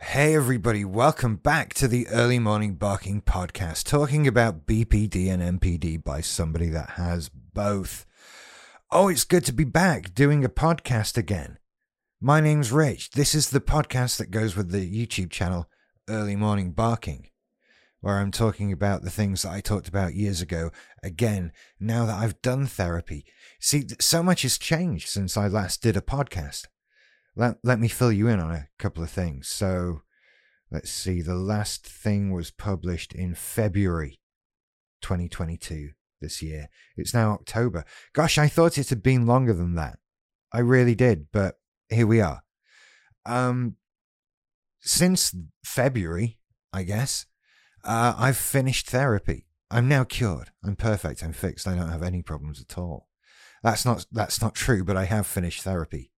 Hey, everybody, welcome back to the Early Morning Barking Podcast, talking about BPD and NPD by somebody that has both. Oh, it's good to be back doing a podcast again. My name's Rich. This is the podcast that goes with the YouTube channel Early Morning Barking, where I'm talking about the things that I talked about years ago again, now that I've done therapy. See, so much has changed since I last did a podcast let, let me fill you in on a couple of things. So, let's see. The last thing was published in February 2022 this year. It's now October. Gosh, I thought it had been longer than that. I really did, but here we are. Um, since February, I guess, uh, I've finished therapy. I'm now cured. I'm perfect. I'm fixed. I don't have any problems at all. That's not that's not true, but I have finished therapy.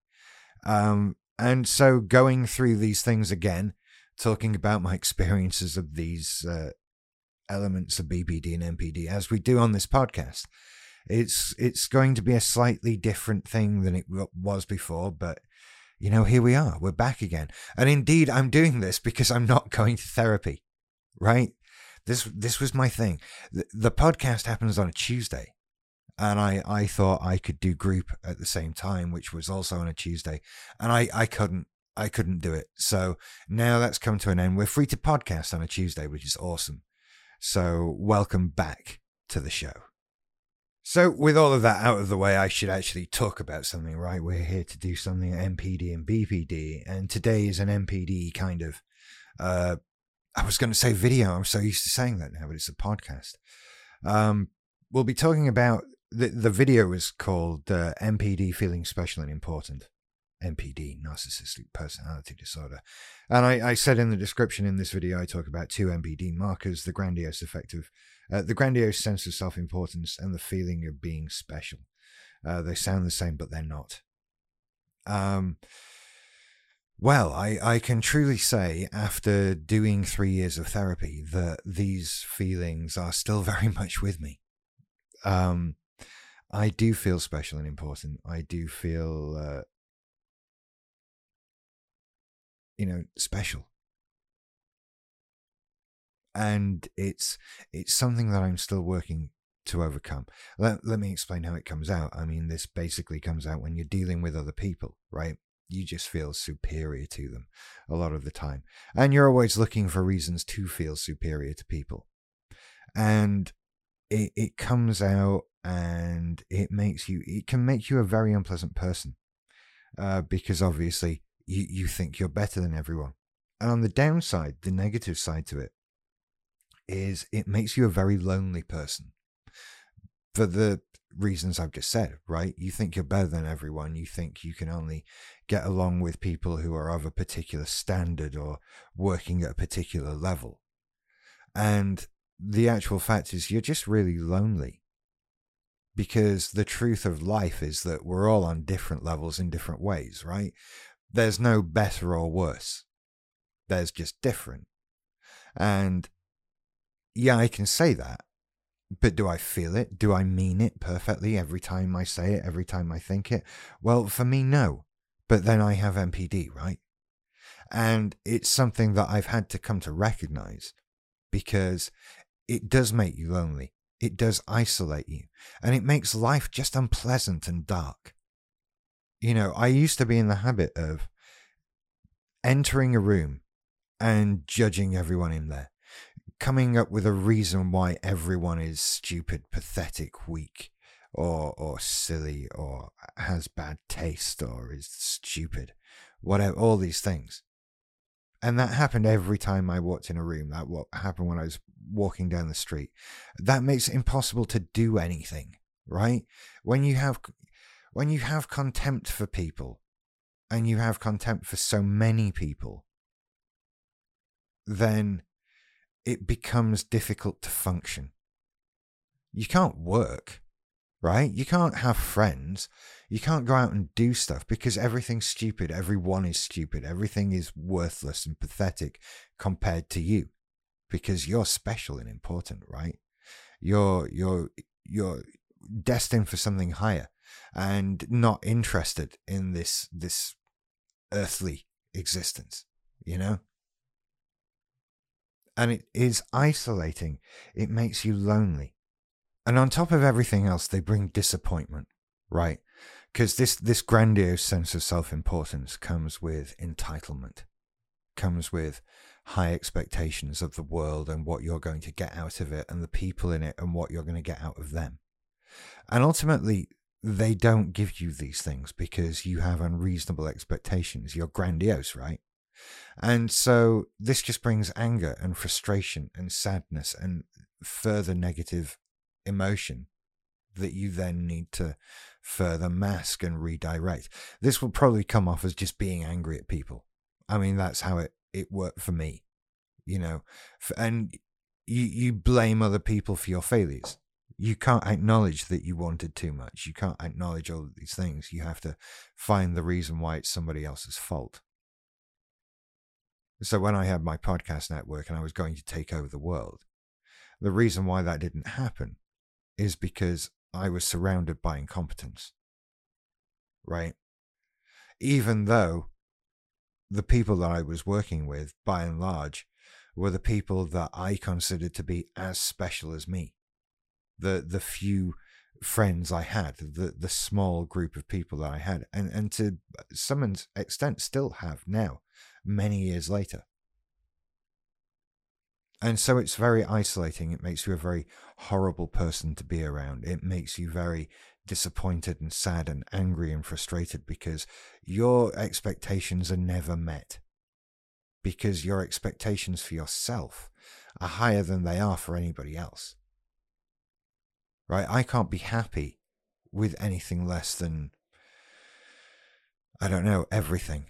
Um, and so going through these things again, talking about my experiences of these uh, elements of BPD and NPD as we do on this podcast. It's it's going to be a slightly different thing than it was before, but you know, here we are. We're back again. And indeed, I'm doing this because I'm not going to therapy, right? This this was my thing. The, the podcast happens on a Tuesday and I, I thought I could do group at the same time, which was also on a Tuesday, and I, I couldn't I couldn't do it. So now that's come to an end. We're free to podcast on a Tuesday, which is awesome. So welcome back to the show. So with all of that out of the way, I should actually talk about something, right? We're here to do something at NPD and BPD, and today is an NPD kind of. Uh, I was going to say video. I'm so used to saying that now, but it's a podcast. Um, we'll be talking about the the video is called uh, NPD feeling special and important. NPD, narcissistic personality disorder. And I, I, said in the description in this video, I talk about two NPD markers the grandiose effective, uh, the grandiose sense of self importance, and the feeling of being special. Uh, they sound the same, but they're not. Um, well, I, I can truly say, after doing three years of therapy, that these feelings are still very much with me. Um, I do feel special and important. I do feel, uh, you know, special. And it's it's something that I'm still working to overcome. Let, let me explain how it comes out. I mean, this basically comes out when you're dealing with other people, right? You just feel superior to them a lot of the time. And you're always looking for reasons to feel superior to people. And it, it comes out and it makes you it can make you a very unpleasant person uh, because obviously you, you think you're better than everyone and on the downside the negative side to it is it makes you a very lonely person for the reasons I've just said, right? You think you're better than everyone. You think you can only get along with people who are of a particular standard or working at a particular level. And the actual fact is, you're just really lonely because the truth of life is that we're all on different levels in different ways, right? There's no better or worse. There's just different. And yeah, I can say that. But do I feel it? Do I mean it perfectly every time I say it, every time I think it? Well, for me, no. But then I have NPD, right? And it's something that I've had to come to recognize because it does make you lonely it does isolate you and it makes life just unpleasant and dark. You know, I used to be in the habit of entering a room and judging everyone in there, coming up with a reason why everyone is stupid, pathetic, weak, or or silly, or has bad taste, or is stupid, whatever, all these things. And that happened every time I walked in a room. That what happened when I was walking down the street. That makes it impossible to do anything, right? When you have when you have contempt for people and you have contempt for so many people, then it becomes difficult to function. You can't work, right? You can't have friends. You can't go out and do stuff because everything's stupid. Everyone is stupid. Everything is worthless and pathetic compared to you because you're special and important, right? You're you're you're destined for something higher. and not interested in this this earthly existence, you know? And it is isolating. It makes you lonely. And on top of everything else, they bring disappointment, right? Because this, this grandiose sense of self importance comes with entitlement, comes with high expectations of the world and what you're going to get out of it and the people in it and what you're going to get out of them. And ultimately, they don't give you these things because you have unreasonable expectations. You're grandiose, right? And so this just brings anger and frustration and sadness and further negative emotion that you then need to further mask and redirect. This will probably come off as just being angry at people. I mean, that's how it, it worked for me, you know, and you, you blame other people for your failures you can't acknowledge that you wanted too much. You can't acknowledge all of these things. You have to find the reason why it's somebody else's fault. So when I had my podcast network and I was going to take over the world, the reason why that didn't happen is because I was surrounded by incompetence. Right? Even though the people that I was working with, by and large, were the people that I considered to be as special as me the the few friends I had, the the small group of people that I had, and and to some extent still have now, many years later. And so it's very isolating. It makes you a very horrible person to be around. It makes you very disappointed and sad and angry and frustrated because your expectations are never met. Because your expectations for yourself are higher than they are for anybody else right? I can't be happy with anything less than, I don't know, everything.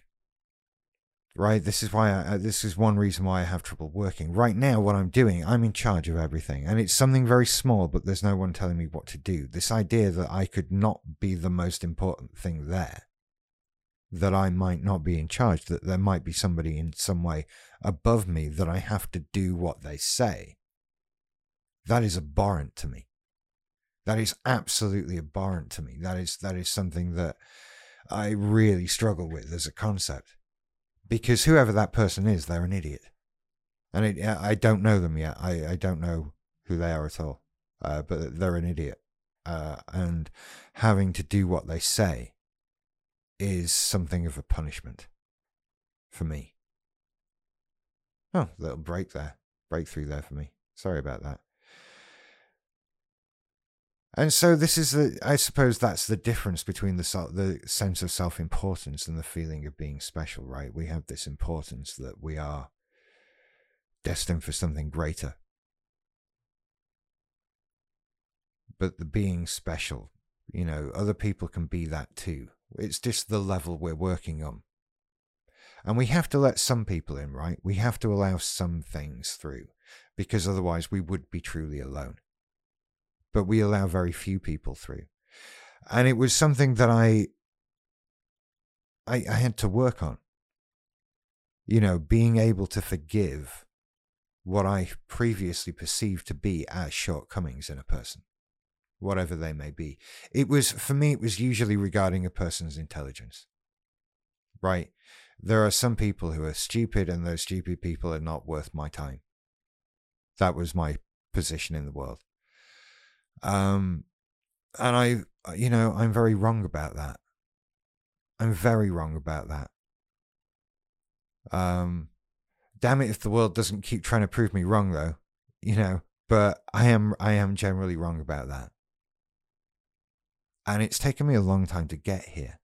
Right? This is why I, this is one reason why I have trouble working. Right now, what I'm doing, I'm in charge of everything. And it's something very small, but there's no one telling me what to do. This idea that I could not be the most important thing there that I might not be in charge, that there might be somebody in some way above me that I have to do what they say. That is abhorrent to me. That is absolutely abhorrent to me. That is that is something that I really struggle with as a concept, because whoever that person is, they're an idiot, and it, I don't know them yet. I, I don't know who they are at all, uh, but they're an idiot, uh, and having to do what they say is something of a punishment for me. Oh, little break there, breakthrough there for me. Sorry about that. And so this is the, I suppose that's the difference between the the sense of self importance and the feeling of being special, right? We have this importance that we are destined for something greater. But the being special, you know, other people can be that too. It's just the level we're working on. And we have to let some people in, right? We have to allow some things through because otherwise we would be truly alone but we allow very few people through. And it was something that I, I, I had to work on. You know, being able to forgive what I previously perceived to be as shortcomings in a person, whatever they may be. It was, for me, it was usually regarding a person's intelligence, right? There are some people who are stupid, and those stupid people are not worth my time. That was my position in the world. Um, and I, you know, I'm very wrong about that. I'm very wrong about that. Um, damn it if the world doesn't keep trying to prove me wrong, though, you know. But I am, I am generally wrong about that. And it's taken me a long time to get here,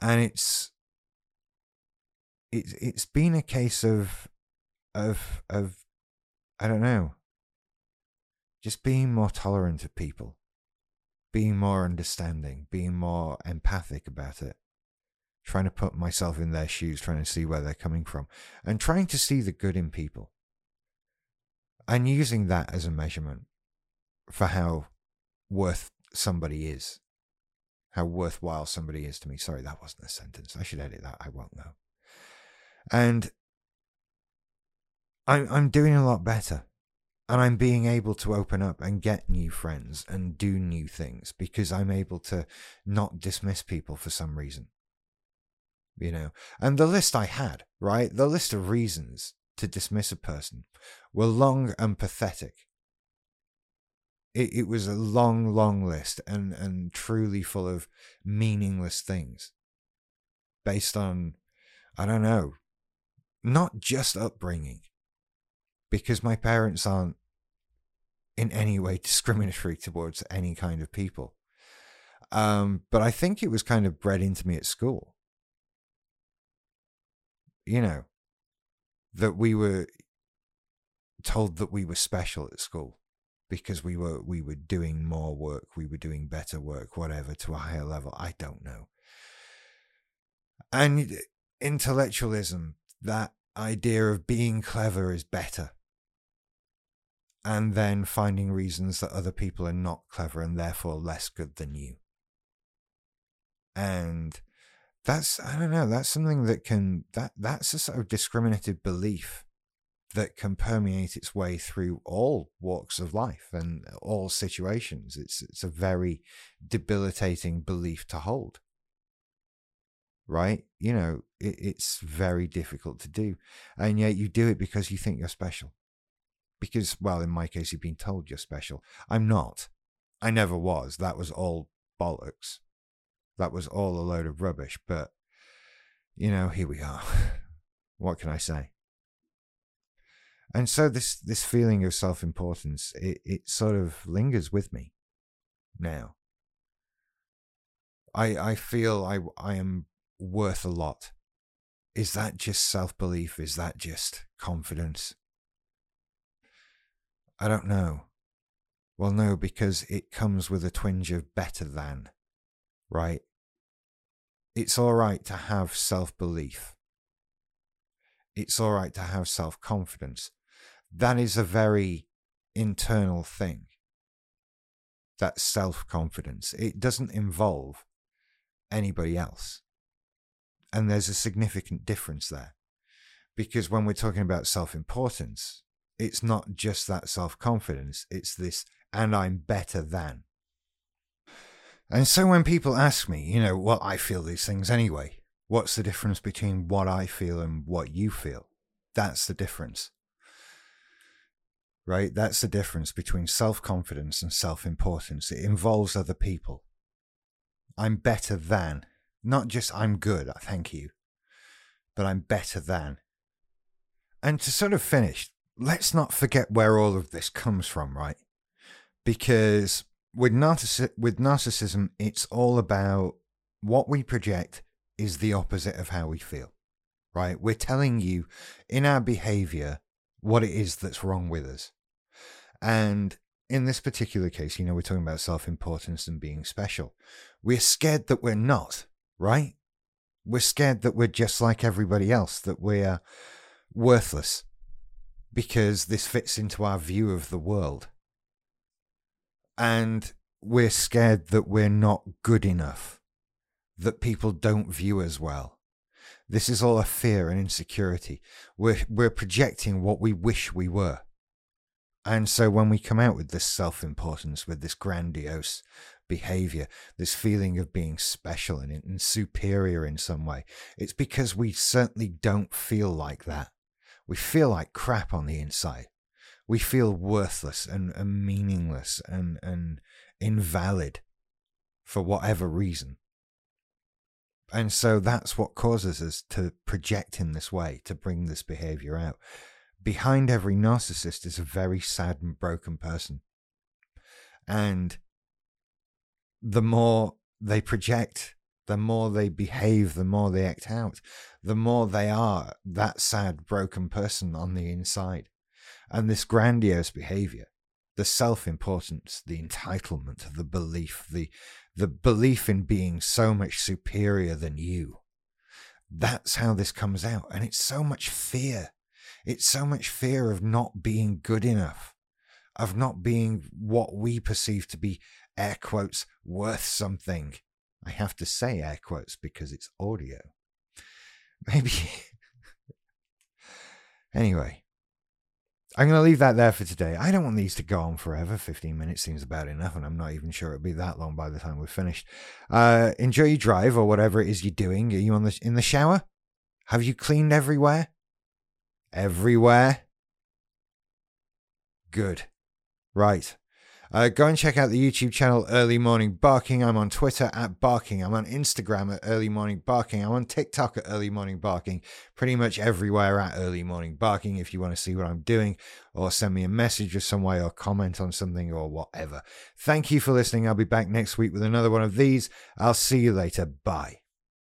and it's, it's, it's been a case of, of, of, I don't know, just being more tolerant of people, being more understanding, being more empathic about it, trying to put myself in their shoes, trying to see where they're coming from, and trying to see the good in people. And using that as a measurement for how worth somebody is, how worthwhile somebody is to me. Sorry, that wasn't a sentence. I should edit that. I won't know. And I'm I'm doing a lot better. And I'm being able to open up and get new friends and do new things because I'm able to not dismiss people for some reason. You know, and the list I had, right? The list of reasons to dismiss a person were long and pathetic. It, it was a long, long list and, and truly full of meaningless things based on, I don't know, not just upbringing, because my parents aren't in any way discriminatory towards any kind of people. Um, but I think it was kind of bred into me at school. You know, that we were told that we were special at school because we were we were doing more work, we were doing better work, whatever, to a higher level. I don't know. And intellectualism, that idea of being clever is better. And then finding reasons that other people are not clever and therefore less good than you. And that's I don't know, that's something that can that that's a sort of discriminative belief that can permeate its way through all walks of life and all situations. It's it's a very debilitating belief to hold. Right? You know, it, it's very difficult to do. And yet you do it because you think you're special. Because, well, in my case, you've been told you're special. I'm not. I never was. That was all bollocks. That was all a load of rubbish. But, you know, here we are. what can I say? and so this this feeling of self importance it, it sort of lingers with me now. I I feel I I am worth a lot. Is that just self belief? Is that just confidence? I don't know. Well, no, because it comes with a twinge of better than, right? It's all right to have self belief. It's all right to have self confidence that is a very internal thing. That self confidence. It doesn't involve anybody else. And there's a significant difference there. Because when we're talking about self importance, it's not just that self confidence, it's this, and I'm better than. And so when people ask me, you know, well, I feel these things anyway. What's the difference between what I feel and what you feel? That's the difference right? That's the difference between self confidence and self importance. It involves other people. I'm better than, not just I'm good, thank you, but I'm better than. And to sort of finish, let's not forget where all of this comes from, right? Because with, narcissi- with narcissism, it's all about what we project is the opposite of how we feel, right? We're telling you in our behavior what it is that's wrong with us. And in this particular case, you know, we're talking about self importance and being special. We're scared that we're not, right? We're scared that we're just like everybody else, that we're worthless because this fits into our view of the world. And we're scared that we're not good enough, that people don't view us well. This is all a fear and insecurity. We're, we're projecting what we wish we were. And so when we come out with this self importance, with this grandiose behavior, this feeling of being special and, and, superior in some way, it's because we certainly don't feel like that. We feel like crap on the inside. We feel worthless and, and meaningless and, and invalid for whatever reason. And so that's what causes us to project in this way, to bring this behavior out behind every narcissist is a very sad and broken person. And the more they project, the more they behave, the more they act out, the more they are that sad, broken person on the inside. And this grandiose behavior, the self importance, the entitlement, the belief, the, the belief in being so much superior than you, that's how this comes out. And it's so much fear it's so much fear of not being good enough, of not being what we perceive to be, air quotes, worth something. I have to say air quotes because it's audio. Maybe. anyway, I'm going to leave that there for today. I don't want these to go on forever. 15 minutes seems about enough, and I'm not even sure it'll be that long by the time we're finished. Uh, enjoy your drive or whatever it is you're doing. Are you on the in the shower? Have you cleaned everywhere? Everywhere? Good. Right. Uh, go and check out the YouTube channel Early Morning Barking. I'm on Twitter at Barking. I'm on Instagram at Early Morning Barking. I'm on TikTok at Early Morning Barking. Pretty much everywhere at Early Morning Barking if you want to see what I'm doing or send me a message or some way or comment on something or whatever. Thank you for listening. I'll be back next week with another one of these. I'll see you later. Bye.